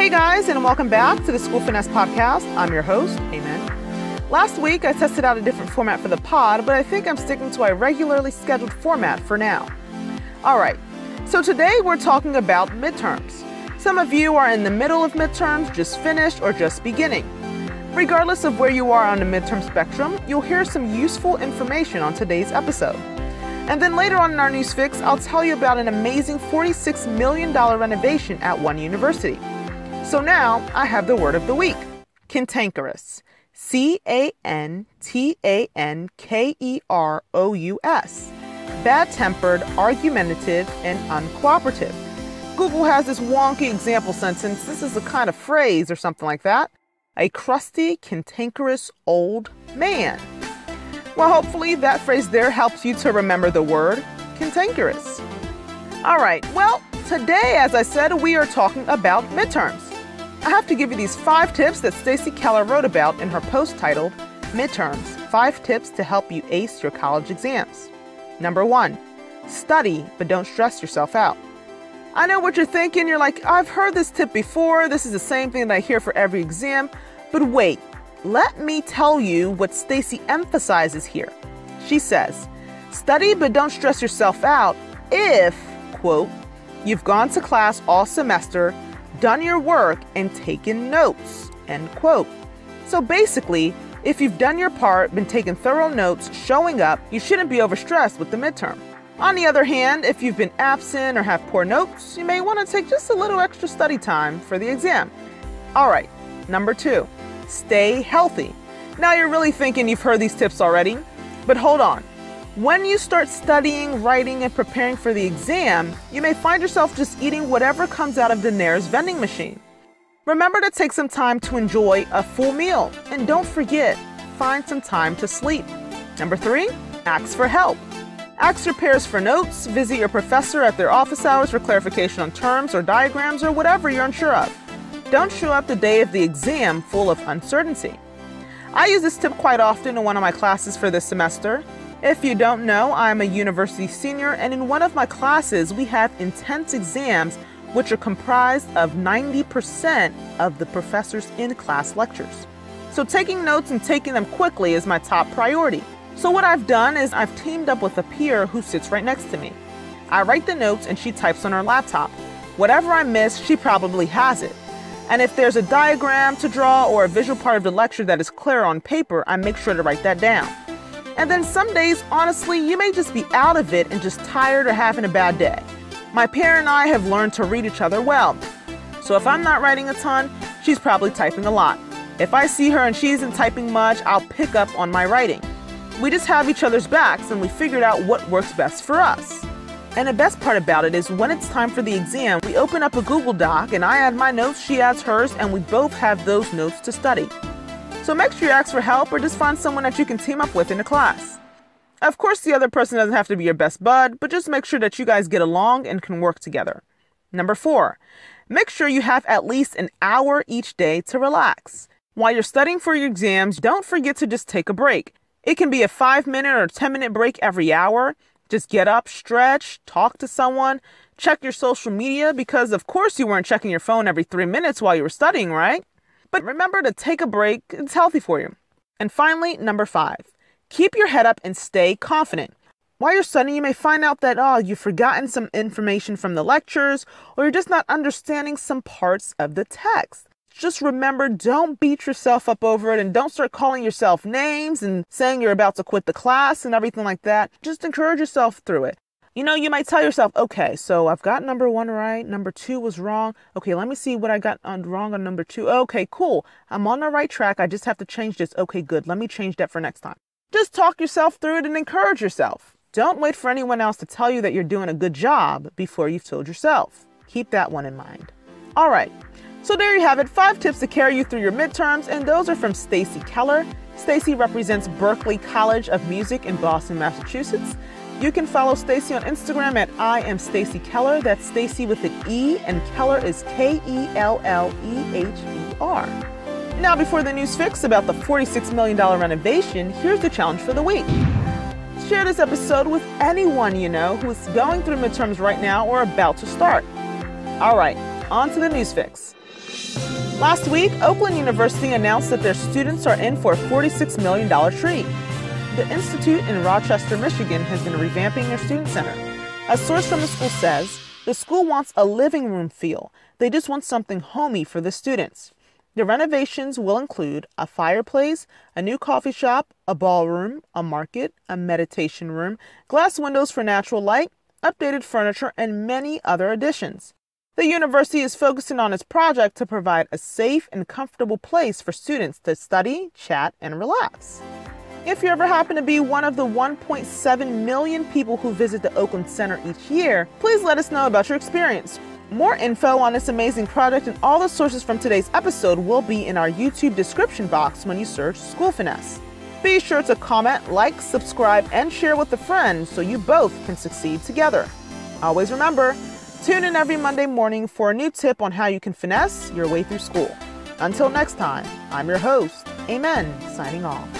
Hey guys, and welcome back to the School Finesse Podcast. I'm your host, Amen. Last week I tested out a different format for the pod, but I think I'm sticking to a regularly scheduled format for now. All right, so today we're talking about midterms. Some of you are in the middle of midterms, just finished, or just beginning. Regardless of where you are on the midterm spectrum, you'll hear some useful information on today's episode. And then later on in our news fix, I'll tell you about an amazing $46 million renovation at one university. So now I have the word of the week cantankerous. C A N T A N K E R O U S. Bad tempered, argumentative, and uncooperative. Google has this wonky example sentence. This is a kind of phrase or something like that. A crusty, cantankerous old man. Well, hopefully that phrase there helps you to remember the word cantankerous. All right, well, today, as I said, we are talking about midterms. I have to give you these five tips that Stacey Kelleher wrote about in her post titled Midterms Five Tips to Help You Ace Your College Exams. Number one, study, but don't stress yourself out. I know what you're thinking. You're like, I've heard this tip before. This is the same thing that I hear for every exam. But wait, let me tell you what Stacey emphasizes here. She says, study but don't stress yourself out if, quote, you've gone to class all semester, done your work, and taken notes, end quote. So basically, if you've done your part, been taking thorough notes, showing up, you shouldn't be overstressed with the midterm. On the other hand, if you've been absent or have poor notes, you may want to take just a little extra study time for the exam. All right, number two, stay healthy. Now you're really thinking you've heard these tips already, but hold on. When you start studying, writing, and preparing for the exam, you may find yourself just eating whatever comes out of the Nair's vending machine. Remember to take some time to enjoy a full meal, and don't forget, find some time to sleep. Number three, ask for help. Ask your peers for notes, visit your professor at their office hours for clarification on terms or diagrams or whatever you're unsure of. Don't show up the day of the exam full of uncertainty. I use this tip quite often in one of my classes for this semester. If you don't know, I'm a university senior, and in one of my classes, we have intense exams which are comprised of 90% of the professor's in class lectures. So, taking notes and taking them quickly is my top priority. So, what I've done is I've teamed up with a peer who sits right next to me. I write the notes and she types on her laptop. Whatever I miss, she probably has it. And if there's a diagram to draw or a visual part of the lecture that is clear on paper, I make sure to write that down. And then some days, honestly, you may just be out of it and just tired or having a bad day. My peer and I have learned to read each other well. So if I'm not writing a ton, she's probably typing a lot. If I see her and she isn't typing much, I'll pick up on my writing. We just have each other's backs and we figured out what works best for us. And the best part about it is when it's time for the exam, we open up a Google Doc and I add my notes, she adds hers, and we both have those notes to study. So make sure you ask for help or just find someone that you can team up with in the class. Of course, the other person doesn't have to be your best bud, but just make sure that you guys get along and can work together. Number four, make sure you have at least an hour each day to relax. While you're studying for your exams, don't forget to just take a break. It can be a five minute or 10 minute break every hour. Just get up, stretch, talk to someone, check your social media because, of course, you weren't checking your phone every three minutes while you were studying, right? But remember to take a break, it's healthy for you. And finally, number five, keep your head up and stay confident. While you're studying, you may find out that, oh, you've forgotten some information from the lectures or you're just not understanding some parts of the text just remember don't beat yourself up over it and don't start calling yourself names and saying you're about to quit the class and everything like that. Just encourage yourself through it. You know, you might tell yourself, okay, so I've got number one right, number two was wrong. Okay, let me see what I got on, wrong on number two. Okay, cool. I'm on the right track. I just have to change this. Okay, good. Let me change that for next time. Just talk yourself through it and encourage yourself. Don't wait for anyone else to tell you that you're doing a good job before you've told yourself. Keep that one in mind. All right, so there you have it, five tips to carry you through your midterms, and those are from Stacey Kelleher. Stacey represents Berklee College of Music in Boston, Massachusetts. You can follow Stacey on Instagram at I am Stacey Kelleher. That's Stacey with an E, and Kelleher is K E L L E H E R. Now, before the news fix about the $46 million renovation, here's the challenge for the week. Share this episode with anyone you know who is going through midterms right now or about to start. All right, on to the news fix. Last week, Oakland University announced that their students are in for a $46 million treat. The Institute in Rochester, Michigan has been revamping their student center. A source from the school says the school wants a living room feel. They just want something homey for the students. The renovations will include a fireplace, a new coffee shop, a ballroom, a market, a meditation room, glass windows for natural light, updated furniture, and many other additions. The university is focusing on its project to provide a safe and comfortable place for students to study, chat, and relax. If you ever happen to be one of the 1.7 million people who visit the Oakland Center each year, please let us know about your experience. More info on this amazing project and all the sources from today's episode will be in our YouTube description box when you search School Finesse. Be sure to comment, like, subscribe, and share with a friend so you both can succeed together. Always remember, Tune in every Monday morning for a new tip on how you can finesse your way through school. Until next time, I'm your host, Amen, signing off.